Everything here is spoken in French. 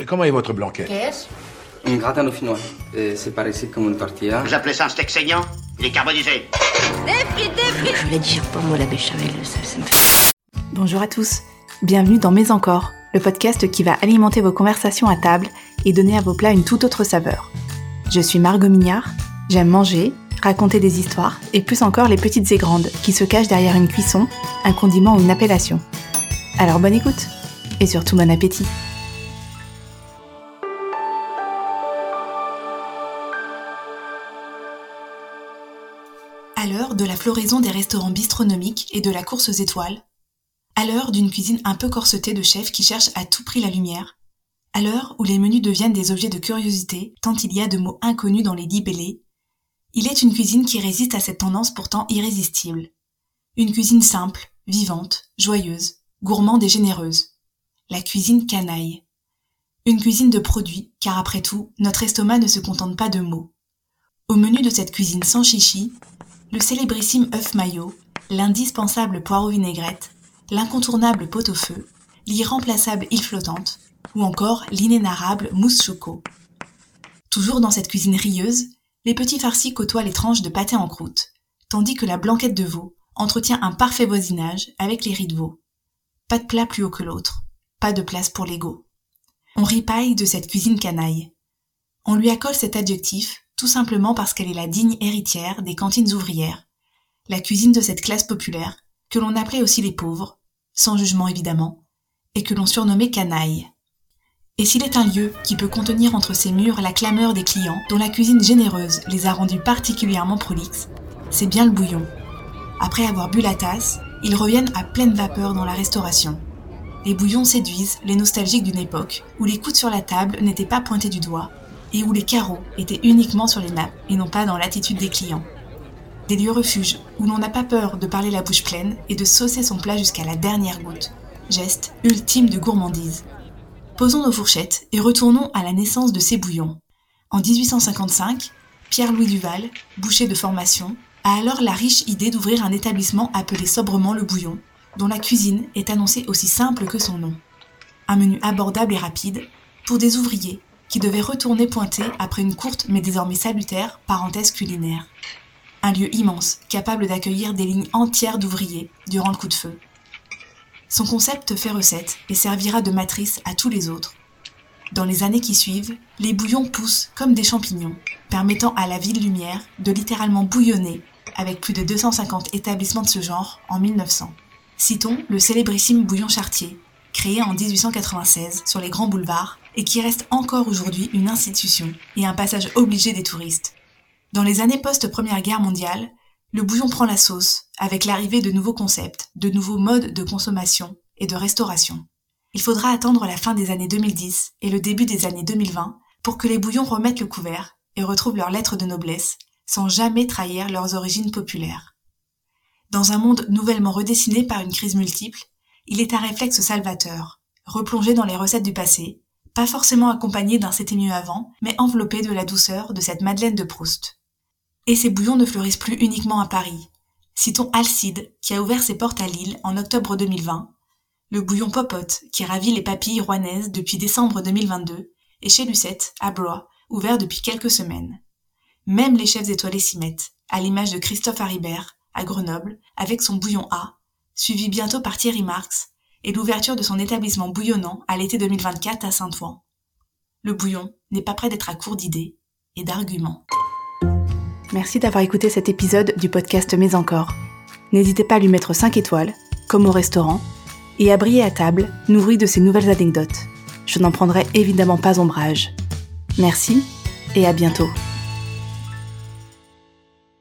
Et comment est votre blanquette Qu'est-ce? Un gratin dauphinois. Et c'est ici comme une tortilla. Vous appelez ça un steak saignant? Il est carbonisé. Je la digère pas, moi, la béchamel, ça, ça me fait... Bonjour à tous, bienvenue dans Mais encore, le podcast qui va alimenter vos conversations à table et donner à vos plats une toute autre saveur. Je suis Margot Mignard, j'aime manger, raconter des histoires et plus encore les petites et grandes qui se cachent derrière une cuisson, un condiment ou une appellation. Alors bonne écoute et surtout bon appétit. À l'heure de la floraison des restaurants bistronomiques et de la course aux étoiles, à l'heure d'une cuisine un peu corsetée de chefs qui cherchent à tout prix la lumière, à l'heure où les menus deviennent des objets de curiosité tant il y a de mots inconnus dans les libellés, il est une cuisine qui résiste à cette tendance pourtant irrésistible. Une cuisine simple, vivante, joyeuse, gourmande et généreuse. La cuisine canaille. Une cuisine de produits, car après tout, notre estomac ne se contente pas de mots. Au menu de cette cuisine sans chichi, le célébrissime œuf maillot, l'indispensable poireau vinaigrette, l'incontournable pot au feu, l'irremplaçable île flottante, ou encore l'inénarrable mousse choco. Toujours dans cette cuisine rieuse, les petits farcis côtoient les tranches de pâté en croûte, tandis que la blanquette de veau entretient un parfait voisinage avec les riz de veau. Pas de plat plus haut que l'autre, pas de place pour l'ego. On ripaille de cette cuisine canaille. On lui accole cet adjectif tout simplement parce qu'elle est la digne héritière des cantines ouvrières, la cuisine de cette classe populaire, que l'on appelait aussi les pauvres, sans jugement évidemment, et que l'on surnommait canaille. Et s'il est un lieu qui peut contenir entre ses murs la clameur des clients, dont la cuisine généreuse les a rendus particulièrement prolixes, c'est bien le bouillon. Après avoir bu la tasse, ils reviennent à pleine vapeur dans la restauration. Les bouillons séduisent les nostalgiques d'une époque où les coudes sur la table n'étaient pas pointés du doigt et où les carreaux étaient uniquement sur les nappes et non pas dans l'attitude des clients. Des lieux refuges où l'on n'a pas peur de parler la bouche pleine et de saucer son plat jusqu'à la dernière goutte. Geste ultime de gourmandise. Posons nos fourchettes et retournons à la naissance de ces bouillons. En 1855, Pierre-Louis Duval, boucher de formation, a alors la riche idée d'ouvrir un établissement appelé sobrement le Bouillon, dont la cuisine est annoncée aussi simple que son nom. Un menu abordable et rapide pour des ouvriers qui devaient retourner pointer après une courte mais désormais salutaire parenthèse culinaire. Un lieu immense, capable d'accueillir des lignes entières d'ouvriers durant le coup de feu. Son concept fait recette et servira de matrice à tous les autres. Dans les années qui suivent, les bouillons poussent comme des champignons, permettant à la ville lumière de littéralement bouillonner avec plus de 250 établissements de ce genre en 1900. Citons le célébrissime bouillon chartier, créé en 1896 sur les grands boulevards et qui reste encore aujourd'hui une institution et un passage obligé des touristes. Dans les années post-Première Guerre mondiale, le bouillon prend la sauce avec l'arrivée de nouveaux concepts, de nouveaux modes de consommation et de restauration. Il faudra attendre la fin des années 2010 et le début des années 2020 pour que les bouillons remettent le couvert et retrouvent leur lettre de noblesse sans jamais trahir leurs origines populaires. Dans un monde nouvellement redessiné par une crise multiple, il est un réflexe salvateur, replongé dans les recettes du passé, pas forcément accompagné d'un c'était mieux avant, mais enveloppé de la douceur de cette Madeleine de Proust. Et ces bouillons ne fleurissent plus uniquement à Paris. Citons Alcide, qui a ouvert ses portes à Lille en octobre 2020, le bouillon Popote, qui ravit les papilles rouennaises depuis décembre 2022, et chez Lucette, à Blois, ouvert depuis quelques semaines. Même les chefs étoilés s'y mettent, à l'image de Christophe Haribert, à Grenoble, avec son bouillon A, suivi bientôt par Thierry Marx, et l'ouverture de son établissement bouillonnant à l'été 2024 à Saint-Ouen. Le bouillon n'est pas prêt d'être à court d'idées et d'arguments. Merci d'avoir écouté cet épisode du podcast Mais encore. N'hésitez pas à lui mettre 5 étoiles, comme au restaurant, et à briller à table, nourri de ces nouvelles anecdotes. Je n'en prendrai évidemment pas ombrage. Merci et à bientôt.